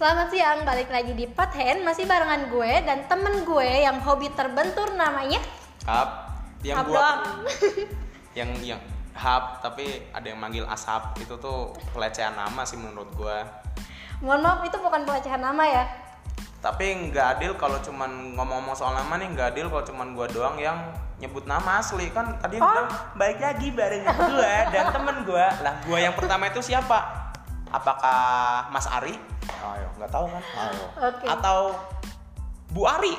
Selamat siang, balik lagi di Pothead Masih barengan gue dan temen gue yang hobi terbentur namanya Hap, yang Hap gua doang. yang yang hap tapi ada yang manggil asap. Itu tuh pelecehan nama sih menurut gua. Mohon maaf, itu bukan pelecehan nama ya? Tapi nggak adil kalau cuman ngomong-ngomong soal nama nih nggak adil kalau cuman gua doang yang nyebut nama asli. Kan tadi Oh. bilang baik lagi bareng gua dan temen gua. Lah gua yang pertama itu siapa? Apakah Mas Ari ayo. Nggak tahu kan ayo. Oke. atau Bu Ari.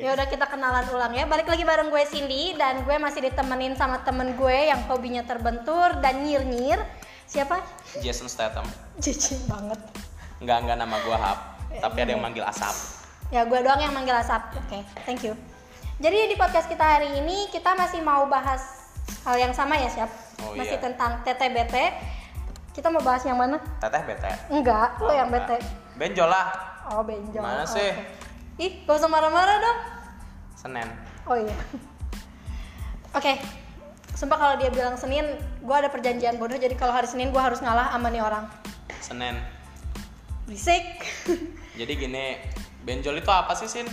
Ya udah kita kenalan ulang ya. Balik lagi bareng gue Cindy Dan gue masih ditemenin sama temen gue yang hobinya terbentur dan nyir-nyir. Siapa? Jason Statham. Cici banget. Nggak nggak nama gua hap Ya, tapi ada yang manggil asap. Ya gue doang yang manggil Asap. Oke, thank you. Jadi di podcast kita hari ini Kita masih mau bahas hal yang sama ya Siap? Oh, masih iya. tentang TTBT Kita mau bahas yang mana? teteh bete. Enggak, lo Oh, yang enggak. bete. Benjol lah. Oh benjol. Mana sih? Oke. Ih, gak usah marah-marah dong. Senin Oh iya. Oke. Sumpah kalau dia bilang Senin Gue ada perjanjian bodoh Jadi kalau hari Senin gue harus ngalah sama nih orang. Senin Berisik jadi gini benjol itu apa sih sin?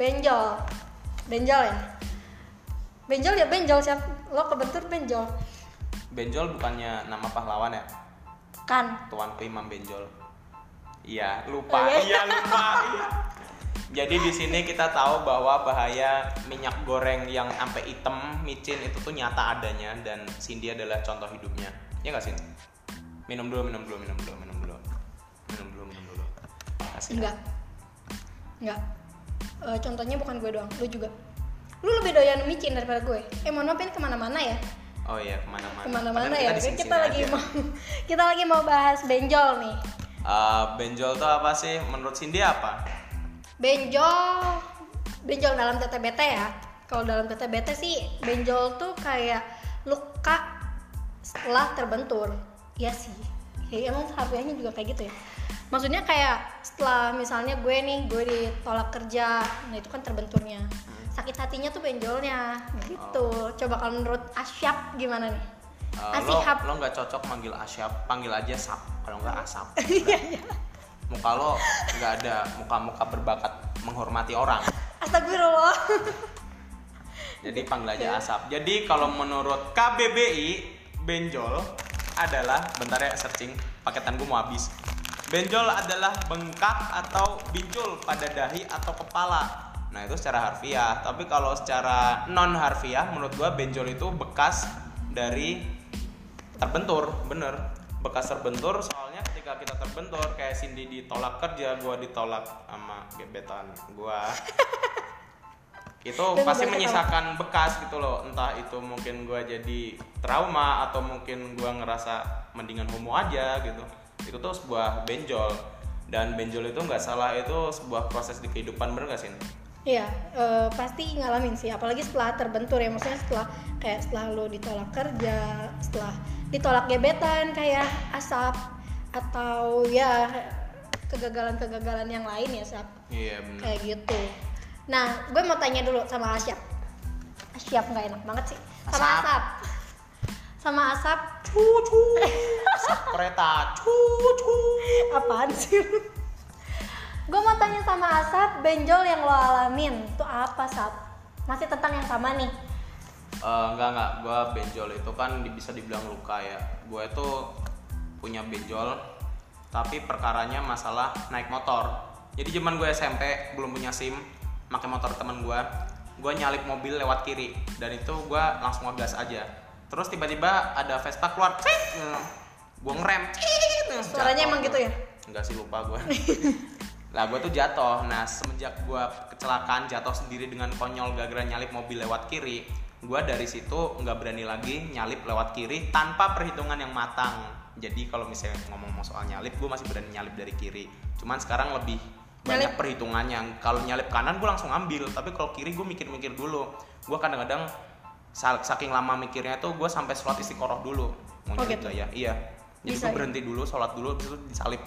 Benjol. Benjol ya? Benjol ya benjol siap. Lo kebentur benjol. Benjol bukannya nama pahlawan ya Kan tuanku Imam Benjol iya lupa. Oh, iya? iya lupa. Iya. jadi di sini kita tahu bahwa bahaya minyak goreng yang sampai hitam micin itu tuh nyata adanya dan Cindy adalah contoh hidupnya. Ya nggak Sin minum dulu minum dulu minum dulu minum dulu. Minum dulu minum dulu. Kasih. Enggak. Enggak. Eh, Contohnya bukan gue doang Lu juga. Lu lebih doyan micin daripada gue. Eh ini ke mana-mana ya oh iya ke mana-mana. Ke mana-mana ya Kita, sini-sini lagi aja. mau Kita lagi mau bahas benjol nih. Eh, benjol tuh apa sih? Menurut Cindy apa? Benjol Benjol dalam TTBT ya. Kalau dalam TTBT sih Benjol tuh kayak luka setelah terbentur. Iya sih. Ya emang harfiahnya juga kayak gitu ya. Maksudnya kayak setelah misalnya gue nih Gue ditolak kerja Nah itu kan terbenturnya Sakit hatinya tuh benjolnya. Gitu. Coba kalau menurut Asyap gimana nih? Eh, lo Asihab. lo nggak cocok manggil Asyap panggil aja Sap. Kalau nggak Asap. Iya iya. Muka lo nggak ada. Muka-muka berbakat menghormati orang. Astagfirullah. Jadi panggil aja Asap. Jadi kalau menurut KBBI benjol adalah bentar ya searching paketan gue mau habis. Benjol adalah bengkak atau bincul pada dahi atau kepala nah itu secara harfiah. Tapi kalau secara non harfiah menurut gue benjol itu bekas dari terbentur. Bener bekas terbentur. Soalnya ketika kita terbentur kayak Cindy ditolak kerja gua ditolak sama gebetan gua. Itu Dan pasti menyisakan bekas gitu loh. Entah itu mungkin gua jadi trauma atau mungkin gua ngerasa mendingan homo aja gitu. Itu tuh sebuah benjol. Dan benjol itu nggak salah itu sebuah proses di kehidupan bener gak sih Iya, eh, pasti ngalamin sih. Apalagi setelah terbentur ya, maksudnya setelah kayak setelah lo ditolak kerja, setelah ditolak gebetan kayak asap atau ya kegagalan-kegagalan yang lain ya, sap. iya bener Kayak gitu. Nah, gue mau tanya dulu sama Asyap. Asyap nggak enak banget sih. Sama Asap. Asap. Sama Asap. cucu asap kereta cucu Apaan sih? Gue mau tanya sama Asap, benjol yang lo alamin itu apa, Sap? Masih tentang yang sama nih. Eh, enggak enggak, gue benjol itu kan bisa dibilang luka ya. Gue itu punya benjol, tapi perkaranya masalah naik motor. Jadi zaman gue SMP belum punya SIM, pakai motor teman gue, gue nyalip mobil lewat kiri dan itu gue langsung ngegas aja. Terus tiba-tiba ada Vespa keluar, gue ngerem, Suaranya jatuh emang gitu ya? Enggak sih lupa gue. lah gue tuh jatuh. Nah semenjak gue kecelakaan jatuh sendiri dengan konyol gara-gara nyalip mobil lewat kiri, gue dari situ nggak berani lagi nyalip lewat kiri tanpa perhitungan yang matang. Jadi kalau misalnya ngomong-ngomong soal nyalip, gue masih berani nyalip dari kiri. Cuman sekarang lebih banyak Nyalip? perhitungannya. Kalau nyalip kanan gue langsung ambil, tapi kalau kiri gue mikir-mikir dulu. Gue kadang-kadang sa- saking lama mikirnya tuh gue sampai sholat istiqoroh dulu. Mau Oh, gitu? ya? Iya. Jadi gue ya? berhenti dulu, sholat dulu, itu disalip.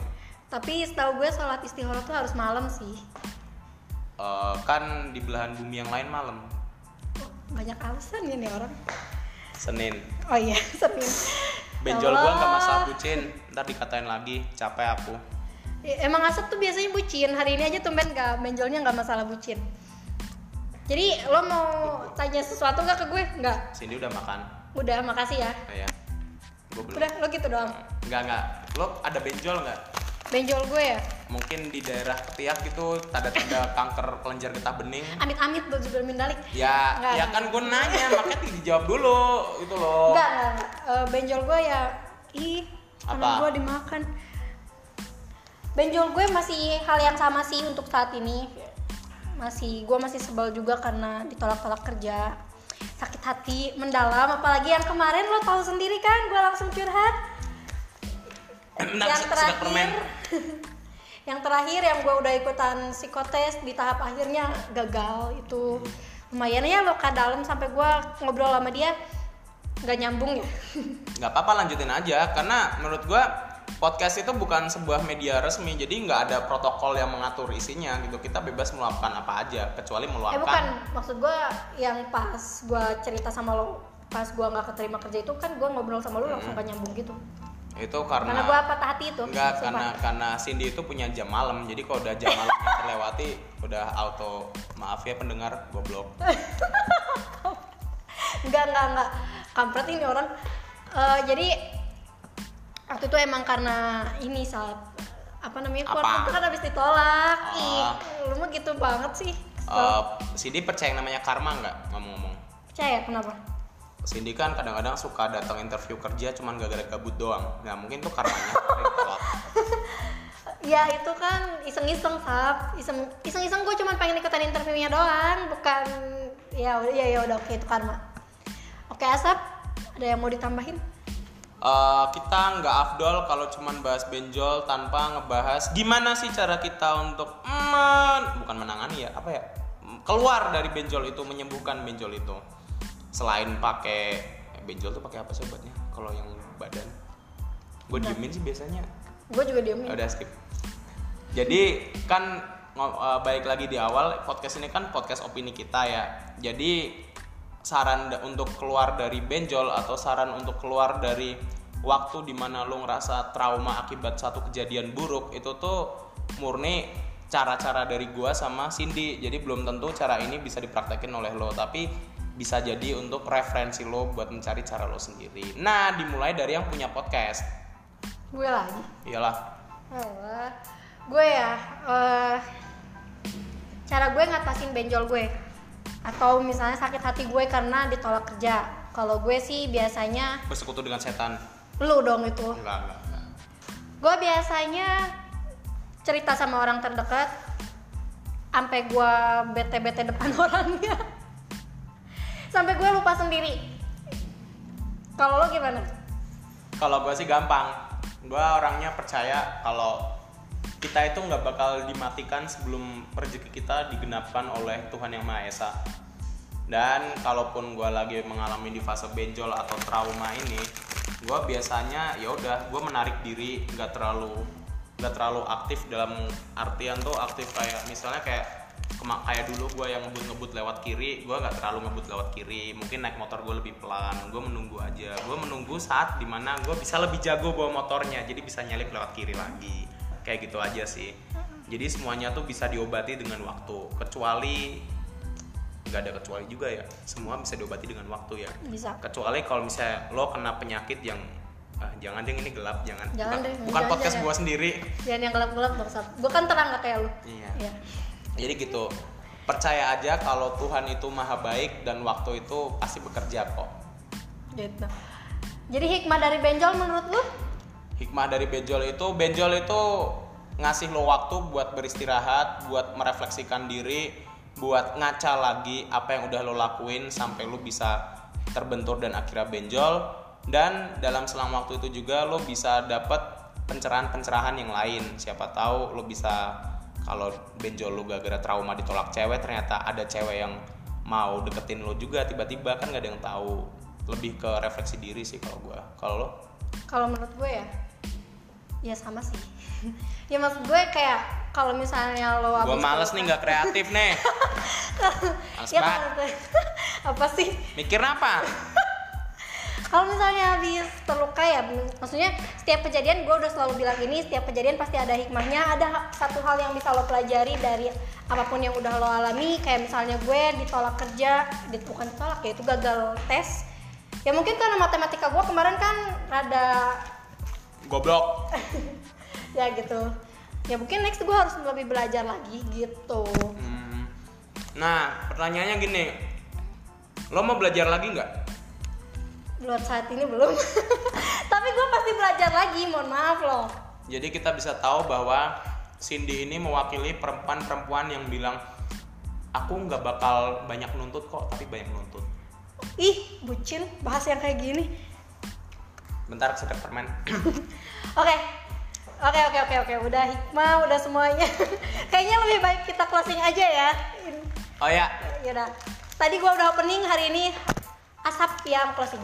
Tapi setahu gue sholat istihara tuh harus malam sih. Eh, kan di belahan bumi yang lain malam. Oh, banyak alasan ya nih orang. Senin. Oh iya, Senin. Benjol gua Allah. nggak masalah bucin, ntar dikatain lagi capek aku. Ya, emang asap tuh biasanya bucin hari ini aja tumben gak benjolnya nggak masalah bucin jadi lo mau tanya sesuatu nggak ke gue nggak Cindy udah makan udah makasih ya gue belum udah lo gitu doang nggak nggak lo ada benjol nggak benjol gue ya? Mungkin di daerah ketiak itu tanda-tanda kanker kelenjar getah bening. Amit-amit buat juga mindalik. Ya Nggak, ya kan gue nanya makanya dijawab dulu itu loh. Enggak, enggak, enggak. Eh, benjol gue ya ih Apa? gue dimakan. Benjol gue masih hal yang sama sih untuk saat ini. Masih gue masih sebel juga karena ditolak-tolak kerja. Sakit hati mendalam apalagi yang kemarin lo tahu sendiri kan gue langsung curhat Nah, yang terakhir permen. yang terakhir yang gue udah ikutan psikotes di tahap akhirnya gagal itu. Lumayan ya luka dalam sampai gue ngobrol sama dia nggak nyambung ya. Nggak apa-apa lanjutin aja. Karena menurut gua podcast itu bukan sebuah media resmi jadi nggak ada protokol yang mengatur isinya gitu. Kita bebas meluapkan apa aja kecuali Eh meluapkan bukan, maksud gue yang pas gue cerita sama lo pas gue nggak keterima kerja itu kan gue ngobrol sama lo langsung gak nyambung gitu itu karena, karena gue patah hati itu Enggak, sumpah. karena karena Cindy itu punya jam malam. Jadi kalau udah jam malamnya terlewati, udah auto maaf ya pendengar goblok. enggak enggak enggak kampret ini orang Eh, jadi waktu itu emang karena ini saat apa namanya keluarga itu kan habis ditolak Oh. ih lu mah gitu banget sih Eh, Cindy percaya yang namanya karma nggak ngomong-ngomong? percaya kenapa Cindy kan kadang-kadang suka datang interview kerja cuman gara-gara gabut doang. Nah mungkin tuh karmanya ya itu kan iseng-iseng sap. Iseng iseng-iseng gue cuma pengen ikutan interviewnya doang bukan ya udah ya ya udah oke itu karma. Oke asap ada yang mau ditambahin? Eh, kita nggak afdol kalau cuman bahas benjol tanpa ngebahas gimana sih cara kita untuk men bukan menangani ya apa ya? Keluar dari benjol itu menyembuhkan benjol itu selain pakai eh, benjol tuh pakai apa sih obatnya? Kalau yang badan? Gue diemin sih biasanya. Gue juga diemin. Udah skip. Jadi kan eh, baik lagi di awal podcast ini kan podcast opini kita ya. Jadi saran untuk keluar dari benjol atau saran untuk keluar dari waktu di mana lo ngerasa trauma akibat satu kejadian buruk itu tuh murni cara-cara dari gua sama Cindy. Jadi belum tentu cara ini bisa dipraktekin oleh lo. Tapi bisa jadi untuk referensi lo buat mencari cara lo sendiri. Nah dimulai dari yang punya podcast. Gue lagi. Iyalah. Alah. gue ya eh, cara gue ngatasin benjol gue. Atau misalnya sakit hati gue karena ditolak kerja. Kalau gue sih biasanya bersekutu dengan setan. Lu dong itu. Enggak enggak, enggak. gue biasanya cerita sama orang terdekat sampai gue bete-bete depan orangnya sampai gue lupa sendiri kalau lo gimana Kalau gue sih gampang. Gue orangnya percaya kalau kita itu nggak bakal dimatikan sebelum rezeki kita digenapkan oleh Tuhan yang Maha Esa. Dan kalaupun gue lagi mengalami di fase benjol atau trauma ini, gue biasanya ya udah gue menarik diri, nggak terlalu nggak terlalu aktif dalam artian tuh aktif kayak misalnya kayak kayak dulu gue yang ngebut-ngebut lewat kiri gue nggak terlalu ngebut lewat kiri. Mungkin naik motor gue lebih pelan. Gue menunggu aja. Gue menunggu saat di mana gue bisa lebih jago bawa motornya. Jadi bisa nyalip lewat kiri lagi. Kayak gitu aja sih. Jadi semuanya tuh bisa diobati dengan waktu. Kecuali nggak ada kecuali juga ya. Semua bisa diobati dengan waktu ya. Bisa. Kecuali kalau misalnya lo kena penyakit yang ah, jangan deh ini gelap jangan. Jangan bukan, deh, bukan jangan, podcast gue sendiri. Jangan yang gelap-gelap bangsat. Gue kan terang gak kayak lu. Iya. Iya. Jadi gitu. Percaya aja kalau Tuhan itu maha baik dan waktu itu pasti bekerja kok. gitu jadi hikmah dari benjol menurut lu Hikmah dari benjol itu, benjol itu ngasih lo waktu buat beristirahat, buat merefleksikan diri, buat ngaca lagi apa yang udah lo lakuin sampai lo bisa terbentur dan akhirnya benjol. Dan dalam selang waktu itu juga lo bisa dapat pencerahan-pencerahan yang lain. Siapa tahu lo bisa kalau benjol lo gara-gara trauma ditolak cewek ternyata ada cewek yang mau deketin lo juga tiba-tiba kan gak ada yang tahu. Lebih ke refleksi diri sih kalau gua. Kalau lo kalau menurut gue ya ya sama sih. Ya maksud gue kayak kalau misalnya lo Gue males nih nggak kreatif nih. Males ya gue- apa sih? Mikir apa? Kalau misalnya habis terluka ya maksudnya setiap kejadian gue udah selalu bilang ini setiap kejadian pasti ada hikmahnya ada satu hal yang bisa lo pelajari dari apa pun yang udah lo alami kayak misalnya gue ditolak kerja bukan ditolak ya itu gagal tes ya mungkin karena matematika gue kemarin kan rada Goblok. ya gitu ya mungkin next gue harus lebih belajar lagi gitu Hmm. Nah, pertanyaannya gini. Lo mau belajar lagi nggak? Buat saat ini belum tapi gue pasti belajar lagi mohon maaf loh Jadi kita bisa tahu bahwa Cindy ini mewakili perempuan-perempuan yang bilang aku nggak bakal banyak nuntut kok, tapi banyak nuntut. ih bucin bahas yang kayak gini Bentar sedap permen. Oke. Oke oke oke oke udah hikmah udah semuanya. Kayaknya lebih baik kita closing aja ya. oh ya, Ya udah. Tadi gua udah opening hari ini asap yang closing.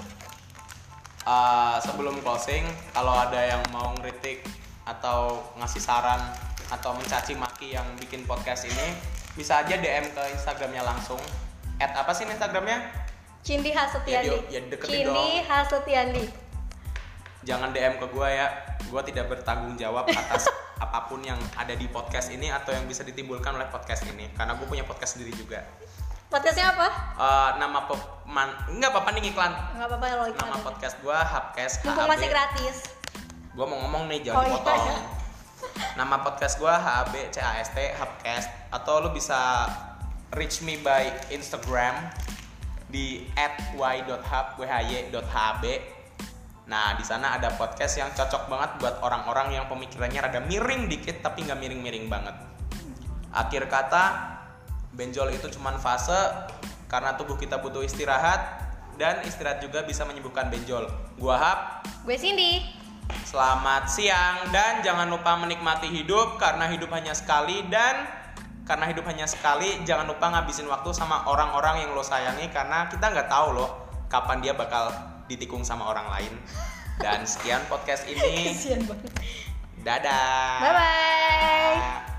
Uh, sebelum closing, kalau ada yang mau ngeritik atau ngasih saran atau mencaci maki yang bikin podcast ini, bisa aja DM ke Instagramnya langsung. At apa sih Instagramnya? Cindi Hasutiandi. Ya, ya Cindi. Hasutiandi. jangan DM ke gue ya gue tidak bertanggung jawab atas apa pun yang ada di podcast ini atau yang bisa ditimbulkan oleh podcast ini karena gue punya podcast sendiri juga Podcastnya apa? Eh, nama peman nggak apa-apa nih iklan Nggak apa-apa ya lo iklan nama podcast gue Hubcast Mumpung masih gratis. gue mau ngomong nih jangan Oh, iya. dipotong nama podcast gue HAB CAST Hubcast atau lu bisa reach me by Instagram di @y.hub why.hb Nah, di sana ada podcast yang cocok banget buat orang-orang yang pemikirannya rada miring dikit tapi nggak miring-miring banget. Akhir kata, benjol itu cuman fase karena tubuh kita butuh istirahat dan istirahat juga bisa menyembuhkan benjol. Gua Hap, Gue Cindy. selamat siang dan jangan lupa menikmati hidup karena hidup hanya sekali dan karena hidup hanya sekali jangan lupa ngabisin waktu sama orang-orang yang lo sayangi karena kita nggak tahu loh kapan dia bakal ditikung sama orang lain. Dan sekian podcast ini. Dadah. Bye bye.